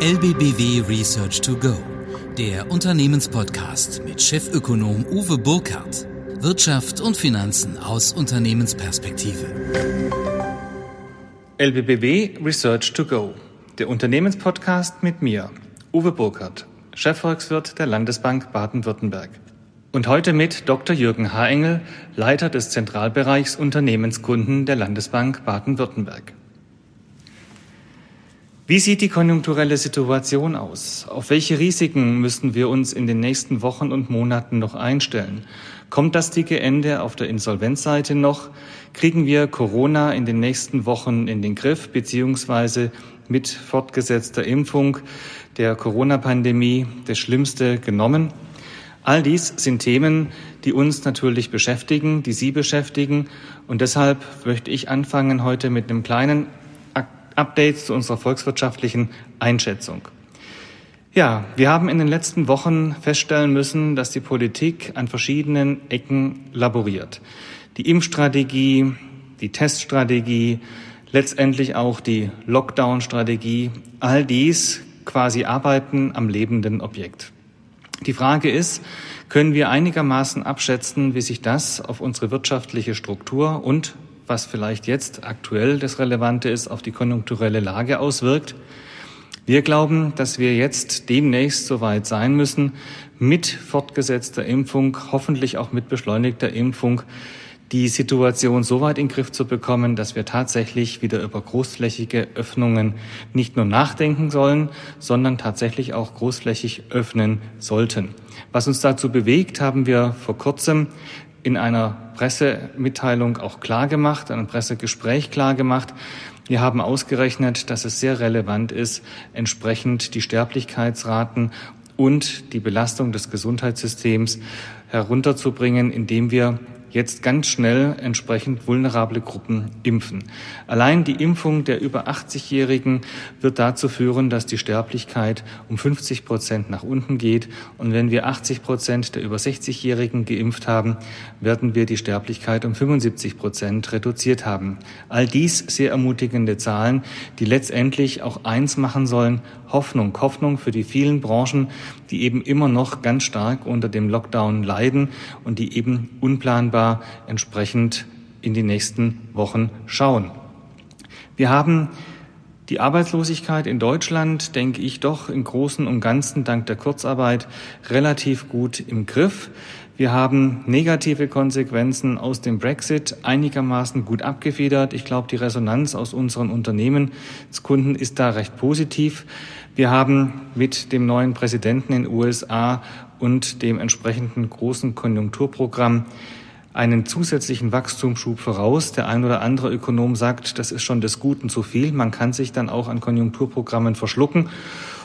LBBW Research to Go, der Unternehmenspodcast mit Chefökonom Uwe Burkhardt. Wirtschaft und Finanzen aus Unternehmensperspektive. LBBW Research to Go, der Unternehmenspodcast mit mir, Uwe Burkhardt, Chefvolkswirt der Landesbank Baden-Württemberg. Und heute mit Dr. Jürgen Haengel, Leiter des Zentralbereichs Unternehmenskunden der Landesbank Baden-Württemberg. Wie sieht die konjunkturelle Situation aus? Auf welche Risiken müssen wir uns in den nächsten Wochen und Monaten noch einstellen? Kommt das dicke Ende auf der Insolvenzseite noch? Kriegen wir Corona in den nächsten Wochen in den Griff, beziehungsweise mit fortgesetzter Impfung der Corona-Pandemie das Schlimmste genommen? All dies sind Themen, die uns natürlich beschäftigen, die Sie beschäftigen. Und deshalb möchte ich anfangen heute mit einem kleinen Updates zu unserer volkswirtschaftlichen Einschätzung. Ja, wir haben in den letzten Wochen feststellen müssen, dass die Politik an verschiedenen Ecken laboriert. Die Impfstrategie, die Teststrategie, letztendlich auch die Lockdown-Strategie, all dies quasi arbeiten am lebenden Objekt. Die Frage ist, können wir einigermaßen abschätzen, wie sich das auf unsere wirtschaftliche Struktur und was vielleicht jetzt aktuell das Relevante ist, auf die konjunkturelle Lage auswirkt. Wir glauben, dass wir jetzt demnächst soweit sein müssen, mit fortgesetzter Impfung, hoffentlich auch mit beschleunigter Impfung, die Situation so weit in den Griff zu bekommen, dass wir tatsächlich wieder über großflächige Öffnungen nicht nur nachdenken sollen, sondern tatsächlich auch großflächig öffnen sollten. Was uns dazu bewegt, haben wir vor kurzem in einer Pressemitteilung auch klargemacht, einem Pressegespräch klargemacht. Wir haben ausgerechnet, dass es sehr relevant ist, entsprechend die Sterblichkeitsraten und die Belastung des Gesundheitssystems herunterzubringen, indem wir jetzt ganz schnell entsprechend vulnerable Gruppen impfen. Allein die Impfung der über 80-Jährigen wird dazu führen, dass die Sterblichkeit um 50 Prozent nach unten geht. Und wenn wir 80 Prozent der über 60-Jährigen geimpft haben, werden wir die Sterblichkeit um 75 Prozent reduziert haben. All dies sehr ermutigende Zahlen, die letztendlich auch eins machen sollen, Hoffnung. Hoffnung für die vielen Branchen, die eben immer noch ganz stark unter dem Lockdown leiden und die eben unplanbar entsprechend in die nächsten Wochen schauen. Wir haben die Arbeitslosigkeit in Deutschland, denke ich, doch im Großen und Ganzen dank der Kurzarbeit relativ gut im Griff. Wir haben negative Konsequenzen aus dem Brexit einigermaßen gut abgefedert. Ich glaube, die Resonanz aus unseren Unternehmenskunden ist da recht positiv. Wir haben mit dem neuen Präsidenten in den USA und dem entsprechenden großen Konjunkturprogramm einen zusätzlichen Wachstumsschub voraus. Der ein oder andere Ökonom sagt, das ist schon des Guten zu viel. Man kann sich dann auch an Konjunkturprogrammen verschlucken.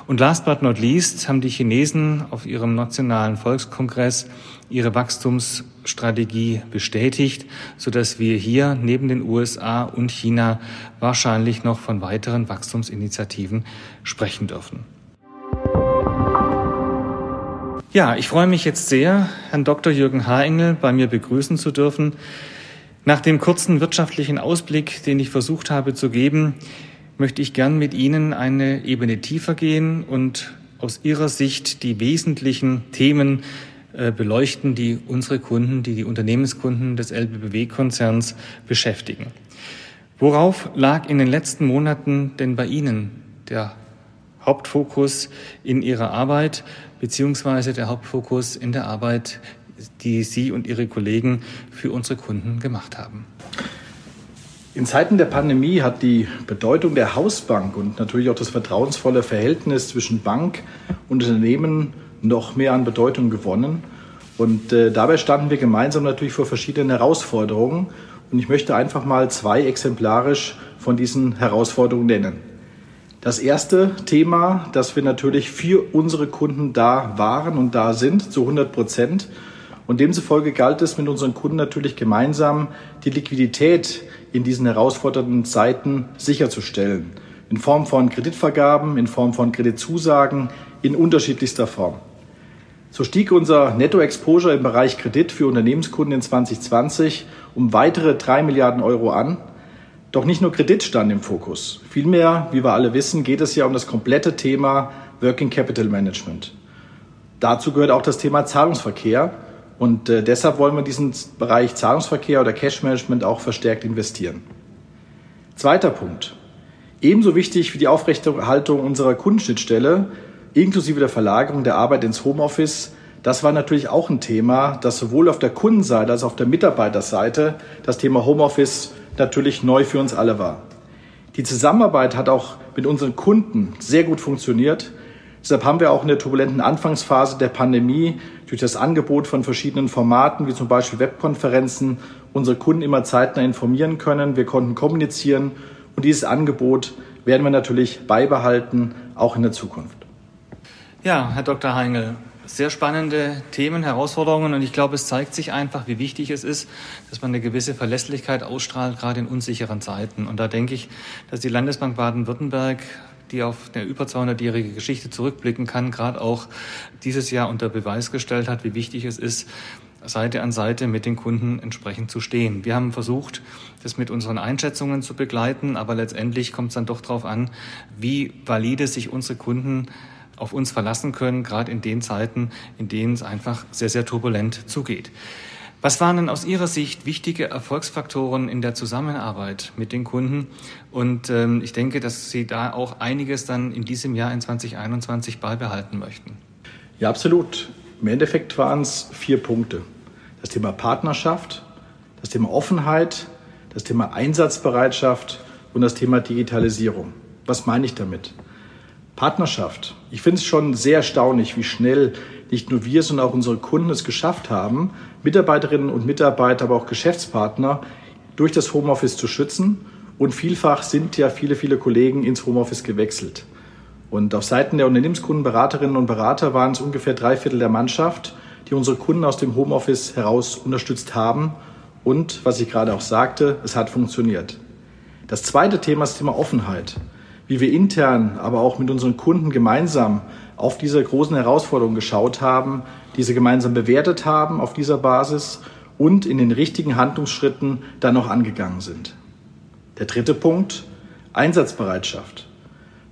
Und last but not least haben die Chinesen auf ihrem nationalen Volkskongress ihre Wachstumsstrategie bestätigt, sodass wir hier neben den USA und China wahrscheinlich noch von weiteren Wachstumsinitiativen sprechen dürfen. Ja, ich freue mich jetzt sehr, Herrn Dr. Jürgen Haengel bei mir begrüßen zu dürfen. Nach dem kurzen wirtschaftlichen Ausblick, den ich versucht habe zu geben, möchte ich gern mit Ihnen eine Ebene tiefer gehen und aus Ihrer Sicht die wesentlichen Themen äh, beleuchten, die unsere Kunden, die die Unternehmenskunden des LBBW-Konzerns beschäftigen. Worauf lag in den letzten Monaten denn bei Ihnen der Hauptfokus in Ihrer Arbeit beziehungsweise der Hauptfokus in der Arbeit, die Sie und Ihre Kollegen für unsere Kunden gemacht haben? In Zeiten der Pandemie hat die Bedeutung der Hausbank und natürlich auch das vertrauensvolle Verhältnis zwischen Bank und Unternehmen noch mehr an Bedeutung gewonnen. Und äh, dabei standen wir gemeinsam natürlich vor verschiedenen Herausforderungen. Und ich möchte einfach mal zwei exemplarisch von diesen Herausforderungen nennen. Das erste Thema, dass wir natürlich für unsere Kunden da waren und da sind, zu 100 Prozent. Und demzufolge galt es mit unseren Kunden natürlich gemeinsam, die Liquidität in diesen herausfordernden Zeiten sicherzustellen. In Form von Kreditvergaben, in Form von Kreditzusagen, in unterschiedlichster Form. So stieg unser Netto-Exposure im Bereich Kredit für Unternehmenskunden in 2020 um weitere drei Milliarden Euro an Doch nicht nur Kredit stand im Fokus. Vielmehr, wie wir alle wissen, geht es ja um das komplette Thema Working Capital Management. Dazu gehört auch das Thema Zahlungsverkehr. Und äh, deshalb wollen wir diesen Bereich Zahlungsverkehr oder Cash Management auch verstärkt investieren. Zweiter Punkt. Ebenso wichtig wie die Aufrechterhaltung unserer Kundenschnittstelle, inklusive der Verlagerung der Arbeit ins Homeoffice, das war natürlich auch ein Thema, das sowohl auf der Kundenseite als auch auf der Mitarbeiterseite das Thema Homeoffice natürlich neu für uns alle war. Die Zusammenarbeit hat auch mit unseren Kunden sehr gut funktioniert. Deshalb haben wir auch in der turbulenten Anfangsphase der Pandemie durch das Angebot von verschiedenen Formaten, wie zum Beispiel Webkonferenzen, unsere Kunden immer zeitnah informieren können. Wir konnten kommunizieren und dieses Angebot werden wir natürlich beibehalten, auch in der Zukunft. Ja, Herr Dr. Heingel, sehr spannende Themen, Herausforderungen und ich glaube, es zeigt sich einfach, wie wichtig es ist, dass man eine gewisse Verlässlichkeit ausstrahlt, gerade in unsicheren Zeiten. Und da denke ich, dass die Landesbank Baden-Württemberg die auf eine über 200-jährige Geschichte zurückblicken kann, gerade auch dieses Jahr unter Beweis gestellt hat, wie wichtig es ist, Seite an Seite mit den Kunden entsprechend zu stehen. Wir haben versucht, das mit unseren Einschätzungen zu begleiten, aber letztendlich kommt es dann doch darauf an, wie valide sich unsere Kunden auf uns verlassen können, gerade in den Zeiten, in denen es einfach sehr, sehr turbulent zugeht. Was waren denn aus Ihrer Sicht wichtige Erfolgsfaktoren in der Zusammenarbeit mit den Kunden? Und ähm, ich denke, dass Sie da auch einiges dann in diesem Jahr in 2021 beibehalten möchten. Ja, absolut. Im Endeffekt waren es vier Punkte. Das Thema Partnerschaft, das Thema Offenheit, das Thema Einsatzbereitschaft und das Thema Digitalisierung. Was meine ich damit? Partnerschaft. Ich finde es schon sehr erstaunlich, wie schnell nicht nur wir, sondern auch unsere Kunden es geschafft haben, Mitarbeiterinnen und Mitarbeiter, aber auch Geschäftspartner durch das Homeoffice zu schützen. Und vielfach sind ja viele, viele Kollegen ins Homeoffice gewechselt. Und auf Seiten der Unternehmenskunden, Beraterinnen und Berater waren es ungefähr drei Viertel der Mannschaft, die unsere Kunden aus dem Homeoffice heraus unterstützt haben. Und was ich gerade auch sagte, es hat funktioniert. Das zweite Thema ist das Thema Offenheit wie wir intern, aber auch mit unseren Kunden gemeinsam auf diese großen Herausforderungen geschaut haben, diese gemeinsam bewertet haben auf dieser Basis und in den richtigen Handlungsschritten dann noch angegangen sind. Der dritte Punkt, Einsatzbereitschaft.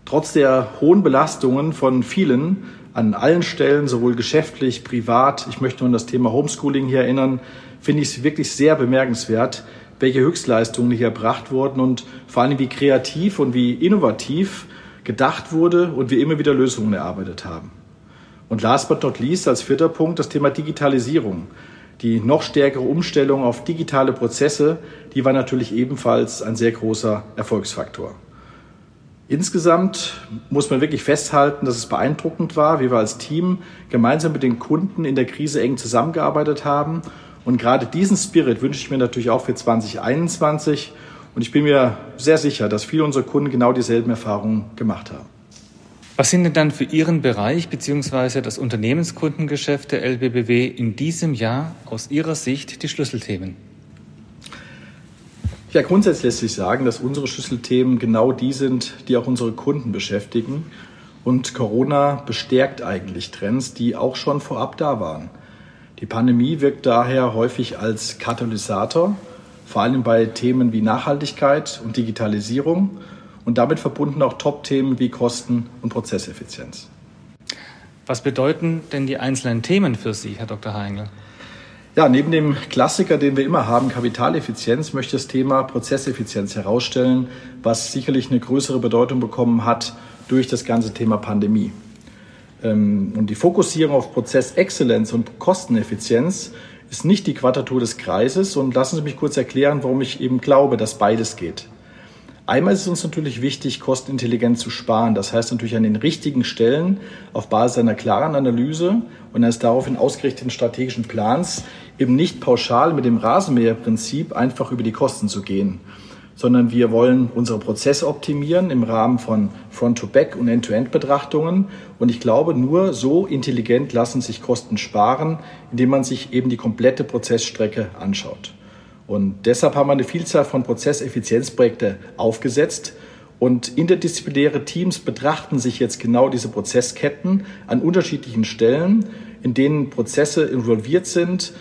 Trotz der hohen Belastungen von vielen an allen Stellen, sowohl geschäftlich, privat, ich möchte nur an das Thema Homeschooling hier erinnern, finde ich es wirklich sehr bemerkenswert, welche Höchstleistungen hier erbracht wurden und vor allem wie kreativ und wie innovativ gedacht wurde und wir immer wieder Lösungen erarbeitet haben. Und last but not least als vierter Punkt das Thema Digitalisierung. Die noch stärkere Umstellung auf digitale Prozesse, die war natürlich ebenfalls ein sehr großer Erfolgsfaktor. Insgesamt muss man wirklich festhalten, dass es beeindruckend war, wie wir als Team gemeinsam mit den Kunden in der Krise eng zusammengearbeitet haben und gerade diesen Spirit wünsche ich mir natürlich auch für 2021. Und ich bin mir sehr sicher, dass viele unserer Kunden genau dieselben Erfahrungen gemacht haben. Was sind denn dann für Ihren Bereich bzw. das Unternehmenskundengeschäft der LBBW in diesem Jahr aus Ihrer Sicht die Schlüsselthemen? Ja, grundsätzlich lässt sich sagen, dass unsere Schlüsselthemen genau die sind, die auch unsere Kunden beschäftigen. Und Corona bestärkt eigentlich Trends, die auch schon vorab da waren. Die Pandemie wirkt daher häufig als Katalysator, vor allem bei Themen wie Nachhaltigkeit und Digitalisierung und damit verbunden auch Top-Themen wie Kosten und Prozesseffizienz. Was bedeuten denn die einzelnen Themen für Sie, Herr Dr. Heingel? Ja, neben dem Klassiker, den wir immer haben, Kapitaleffizienz, möchte das Thema Prozesseffizienz herausstellen, was sicherlich eine größere Bedeutung bekommen hat durch das ganze Thema Pandemie. Ähm, und die Fokussierung auf Prozessexzellenz und Kosteneffizienz ist nicht die Quadratur des Kreises. Und lassen Sie mich kurz erklären, warum ich eben glaube, dass beides geht. Einmal ist es uns natürlich wichtig, kostenintelligent zu sparen. Das heißt natürlich an den richtigen Stellen auf Basis einer klaren Analyse und eines daraufhin ausgerichteten strategischen Plans eben nicht pauschal mit dem Rasenmäherprinzip einfach über die Kosten zu gehen, sondern wir wollen unsere Prozesse optimieren im Rahmen von Front-to-Back und End-to-End-Betrachtungen. Und ich glaube, nur so intelligent lassen sich Kosten sparen, indem man sich eben die komplette Prozessstrecke anschaut. Und deshalb haben wir eine Vielzahl von Prozesseffizienzprojekte aufgesetzt. Und interdisziplinäre Teams betrachten sich jetzt genau diese Prozessketten an unterschiedlichen Stellen, in denen Prozesse involviert sind,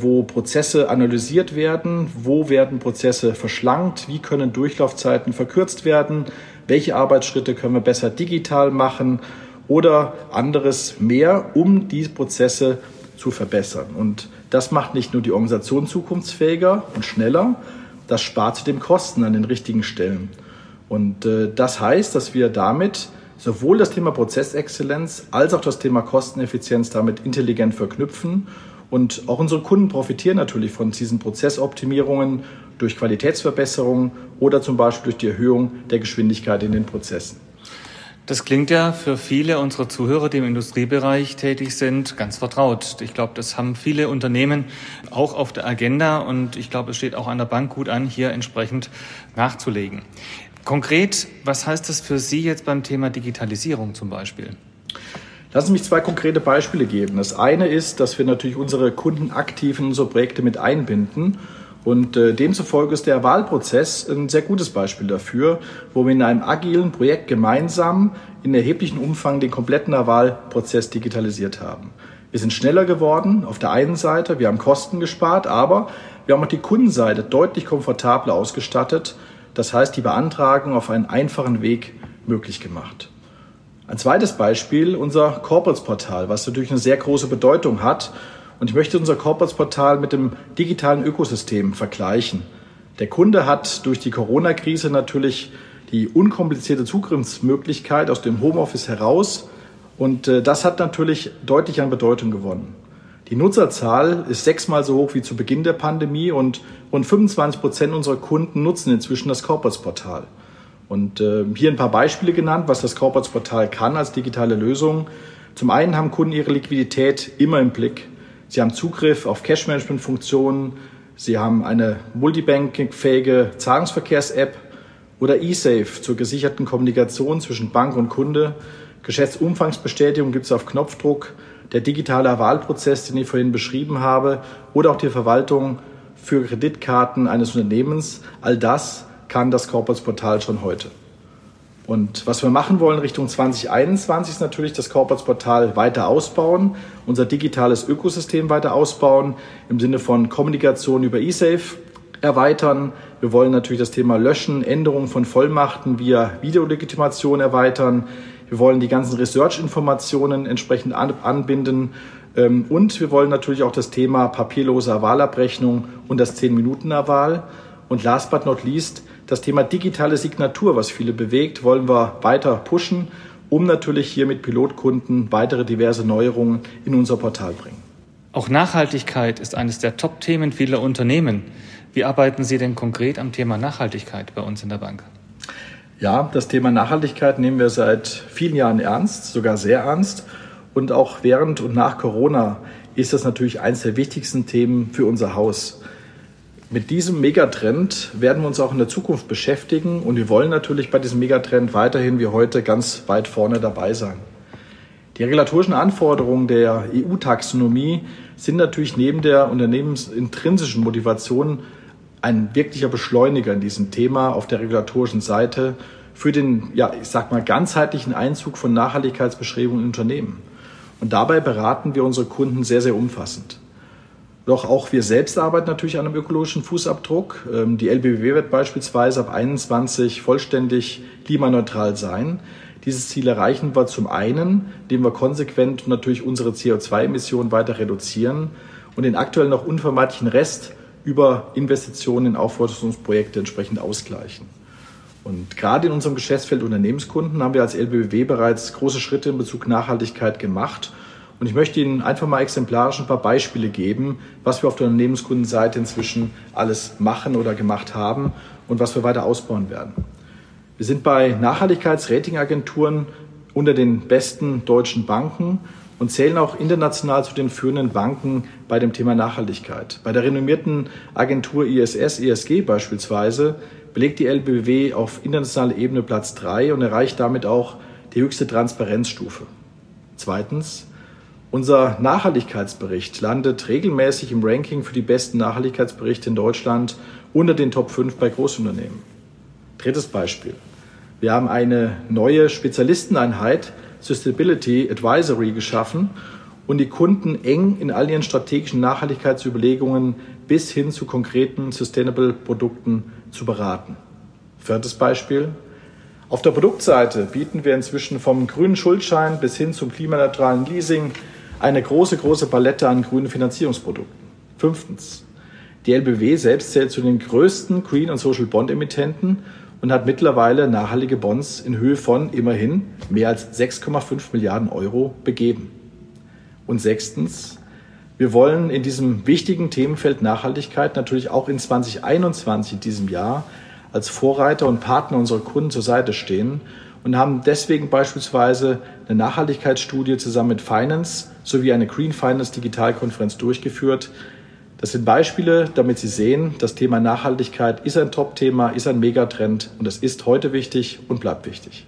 wo Prozesse analysiert werden, wo werden Prozesse verschlankt, wie können Durchlaufzeiten verkürzt werden, welche Arbeitsschritte können wir besser digital machen oder anderes mehr, um diese Prozesse zu verbessern. Und das macht nicht nur die Organisation zukunftsfähiger und schneller, das spart zudem Kosten an den richtigen Stellen. Und äh, das heißt, dass wir damit sowohl das Thema Prozessexzellenz als auch das Thema Kosteneffizienz damit intelligent verknüpfen. Und auch unsere Kunden profitieren natürlich von diesen Prozessoptimierungen durch Qualitätsverbesserungen oder zum Beispiel durch die Erhöhung der Geschwindigkeit in den Prozessen. Das klingt ja für viele unserer Zuhörer, die im Industriebereich tätig sind, ganz vertraut. Ich glaube, das haben viele Unternehmen auch auf der Agenda und ich glaube, es steht auch an der Bank gut an, hier entsprechend nachzulegen. Konkret, was heißt das für Sie jetzt beim Thema Digitalisierung zum Beispiel? Lassen Sie mich zwei konkrete Beispiele geben. Das eine ist, dass wir natürlich unsere Kunden aktiv in unsere Projekte mit einbinden und äh, demzufolge ist der Wahlprozess ein sehr gutes Beispiel dafür, wo wir in einem agilen Projekt gemeinsam in erheblichem Umfang den kompletten Wahlprozess digitalisiert haben. Wir sind schneller geworden auf der einen Seite, wir haben Kosten gespart, aber wir haben auch die Kundenseite deutlich komfortabler ausgestattet. Das heißt, die Beantragung auf einen einfachen Weg möglich gemacht. Ein zweites Beispiel, unser Corporates-Portal, was natürlich eine sehr große Bedeutung hat und ich möchte unser Corporates-Portal mit dem digitalen Ökosystem vergleichen. Der Kunde hat durch die Corona-Krise natürlich die unkomplizierte Zugriffsmöglichkeit aus dem Homeoffice heraus und äh, das hat natürlich deutlich an Bedeutung gewonnen. Die Nutzerzahl ist sechsmal so hoch wie zu Beginn der Pandemie und rund 25 Prozent unserer Kunden nutzen inzwischen das Corporates-Portal. Und äh, hier ein paar Beispiele genannt, was das Corporates-Portal kann als digitale Lösung. Zum einen haben Kunden ihre Liquidität immer im Blick. Sie haben Zugriff auf Cash-Management-Funktionen. Sie haben eine multibanking-fähige Zahlungsverkehrs-App oder eSafe zur gesicherten Kommunikation zwischen Bank und Kunde. Geschäftsumfangsbestätigung gibt es auf Knopfdruck. Der digitale Wahlprozess, den ich vorhin beschrieben habe, oder auch die Verwaltung für Kreditkarten eines Unternehmens. All das kann das Corporates Portal schon heute. Und was wir machen wollen Richtung 2021 ist natürlich das Corporates Portal weiter ausbauen, unser digitales Ökosystem weiter ausbauen, im Sinne von Kommunikation über eSafe erweitern. Wir wollen natürlich das Thema Löschen, Änderung von Vollmachten via Videolegitimation erweitern. Wir wollen die ganzen Research-Informationen entsprechend anbinden. Ähm, und wir wollen natürlich auch das Thema papierlose Wahlabrechnung und das 10-Minuten-Wahl. Und last but not least, das Thema digitale Signatur, was viele bewegt, wollen wir weiter pushen, um natürlich hier mit Pilotkunden weitere diverse Neuerungen in unser Portal bringen. Auch Nachhaltigkeit ist eines der Top-Themen vieler Unternehmen. Wie arbeiten Sie denn konkret am Thema Nachhaltigkeit bei uns in der Bank? Ja, das Thema Nachhaltigkeit nehmen wir seit vielen Jahren ernst, sogar sehr ernst. Und auch während und nach Corona ist das natürlich eines der wichtigsten Themen für unser Haus. Mit diesem Megatrend werden wir uns auch in der Zukunft beschäftigen und wir wollen natürlich bei diesem Megatrend weiterhin wie heute ganz weit vorne dabei sein. Die regulatorischen Anforderungen der EU-Taxonomie sind natürlich neben der unternehmensintrinsischen Motivation ein wirklicher Beschleuniger in diesem Thema auf der regulatorischen Seite für den, ja, ich sag mal, ganzheitlichen Einzug von Nachhaltigkeitsbeschreibungen in Unternehmen. Und dabei beraten wir unsere Kunden sehr, sehr umfassend. Doch auch wir selbst arbeiten natürlich an einem ökologischen Fußabdruck. Ähm, die LBBW wird beispielsweise ab 21 vollständig klimaneutral sein. Dieses Ziel erreichen wir zum einen, indem wir konsequent natürlich unsere CO2-Emissionen weiter reduzieren und den aktuell noch unvermeidlichen Rest über Investitionen in Aufforderungsprojekte entsprechend ausgleichen. Und gerade in unserem Geschäftsfeld Unternehmenskunden haben wir als LBBW bereits große Schritte in Bezug Nachhaltigkeit gemacht und ich möchte Ihnen einfach mal exemplarisch ein paar Beispiele geben, was wir auf der Unternehmenskundenseite inzwischen alles machen oder gemacht haben und was wir weiter ausbauen werden. Wir sind bei Nachhaltigkeitsratingagenturen unter den besten deutschen Banken und zählen auch international zu den führenden Banken bei dem Thema Nachhaltigkeit. Bei der renommierten Agentur ISS, ESG beispielsweise, belegt die LBW auf internationaler Ebene Platz drei und erreicht damit auch die höchste Transparenzstufe. Zweitens, unser Nachhaltigkeitsbericht landet regelmäßig im Ranking für die besten Nachhaltigkeitsberichte in Deutschland unter den Top 5 bei Großunternehmen. Drittes Beispiel. Wir haben eine neue Spezialisteneinheit Sustainability Advisory geschaffen und die Kunden eng in all ihren strategischen Nachhaltigkeitsüberlegungen bis hin zu konkreten Sustainable Produkten zu beraten. Viertes Beispiel. Auf der Produktseite bieten wir inzwischen vom grünen Schuldschein bis hin zum klimaneutralen Leasing eine große, große Palette an grünen Finanzierungsprodukten. Fünftens. Die LBW selbst zählt zu den größten Green- und Social Bond-Emittenten und hat mittlerweile nachhaltige Bonds in Höhe von immerhin mehr als 6,5 Milliarden Euro begeben. Und sechstens, wir wollen in diesem wichtigen Themenfeld Nachhaltigkeit natürlich auch in 2021, in diesem Jahr, als Vorreiter und Partner unserer Kunden zur Seite stehen und haben deswegen beispielsweise eine Nachhaltigkeitsstudie zusammen mit Finance sowie eine Green Finance Digitalkonferenz durchgeführt, das sind Beispiele, damit Sie sehen, das Thema Nachhaltigkeit ist ein Top-Thema, ist ein Megatrend und es ist heute wichtig und bleibt wichtig.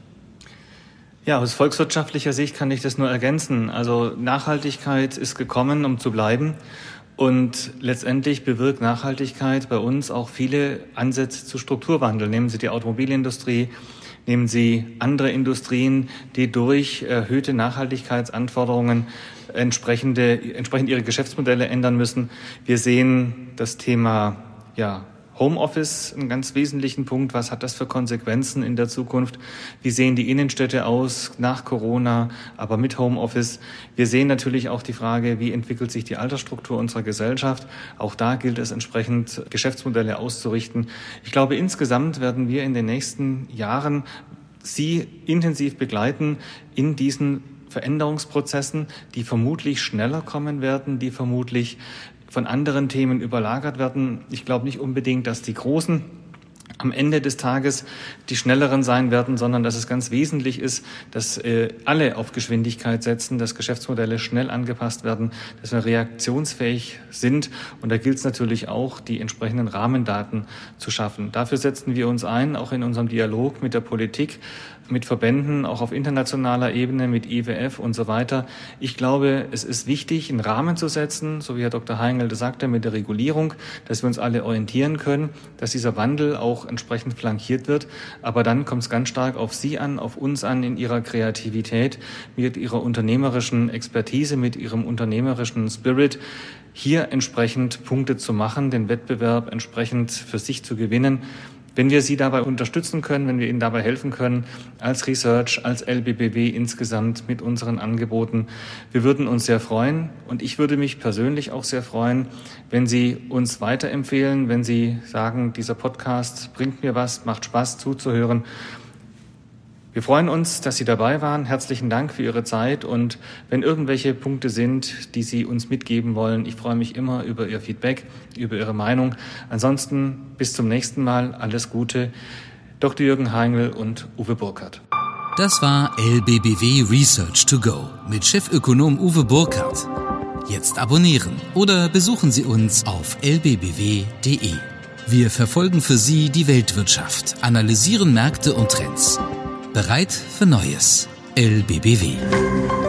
Ja, aus volkswirtschaftlicher Sicht kann ich das nur ergänzen. Also Nachhaltigkeit ist gekommen, um zu bleiben. Und letztendlich bewirkt Nachhaltigkeit bei uns auch viele Ansätze zu Strukturwandel. Nehmen Sie die Automobilindustrie, nehmen Sie andere Industrien, die durch erhöhte Nachhaltigkeitsanforderungen entsprechende, entsprechend ihre Geschäftsmodelle ändern müssen. Wir sehen das Thema ja, Homeoffice einen ganz wesentlichen Punkt. Was hat das für Konsequenzen in der Zukunft? Wie sehen die Innenstädte aus nach Corona, aber mit Homeoffice? Wir sehen natürlich auch die Frage, wie entwickelt sich die Altersstruktur unserer Gesellschaft? Auch da gilt es entsprechend, Geschäftsmodelle auszurichten. Ich glaube, insgesamt werden wir in den nächsten Jahren Sie intensiv begleiten in diesen Veränderungsprozessen, die vermutlich schneller kommen werden, die vermutlich von anderen Themen überlagert werden. Ich glaube nicht unbedingt, dass die großen am Ende des Tages die schnelleren sein werden, sondern dass es ganz wesentlich ist, dass äh, alle auf Geschwindigkeit setzen, dass Geschäftsmodelle schnell angepasst werden, dass wir reaktionsfähig sind. Und da gilt es natürlich auch, die entsprechenden Rahmendaten zu schaffen. Dafür setzen wir uns ein, auch in unserem Dialog mit der Politik, mit Verbänden, auch auf internationaler Ebene, mit IWF und so weiter. Ich glaube, es ist wichtig, einen Rahmen zu setzen, so wie Herr Dr. Heingel sagte, mit der Regulierung, dass wir uns alle orientieren können, dass dieser Wandel auch entsprechend flankiert wird. Aber dann kommt es ganz stark auf Sie an, auf uns an, in Ihrer Kreativität, mit Ihrer unternehmerischen Expertise, mit Ihrem unternehmerischen Spirit, hier entsprechend Punkte zu machen, den Wettbewerb entsprechend für sich zu gewinnen. Wenn wir Sie dabei unterstützen können, wenn wir Ihnen dabei helfen können, als Research, als LBBW insgesamt mit unseren Angeboten, wir würden uns sehr freuen. Und ich würde mich persönlich auch sehr freuen, wenn Sie uns weiterempfehlen, wenn Sie sagen, dieser Podcast bringt mir was, macht Spaß zuzuhören. Wir freuen uns, dass Sie dabei waren. Herzlichen Dank für Ihre Zeit. Und wenn irgendwelche Punkte sind, die Sie uns mitgeben wollen, ich freue mich immer über Ihr Feedback, über Ihre Meinung. Ansonsten bis zum nächsten Mal. Alles Gute. Dr. Jürgen Heingel und Uwe Burkhardt. Das war LBBW Research to Go mit Chefökonom Uwe Burkhardt. Jetzt abonnieren oder besuchen Sie uns auf lbbw.de. Wir verfolgen für Sie die Weltwirtschaft, analysieren Märkte und Trends. Bereit für Neues. LBBW.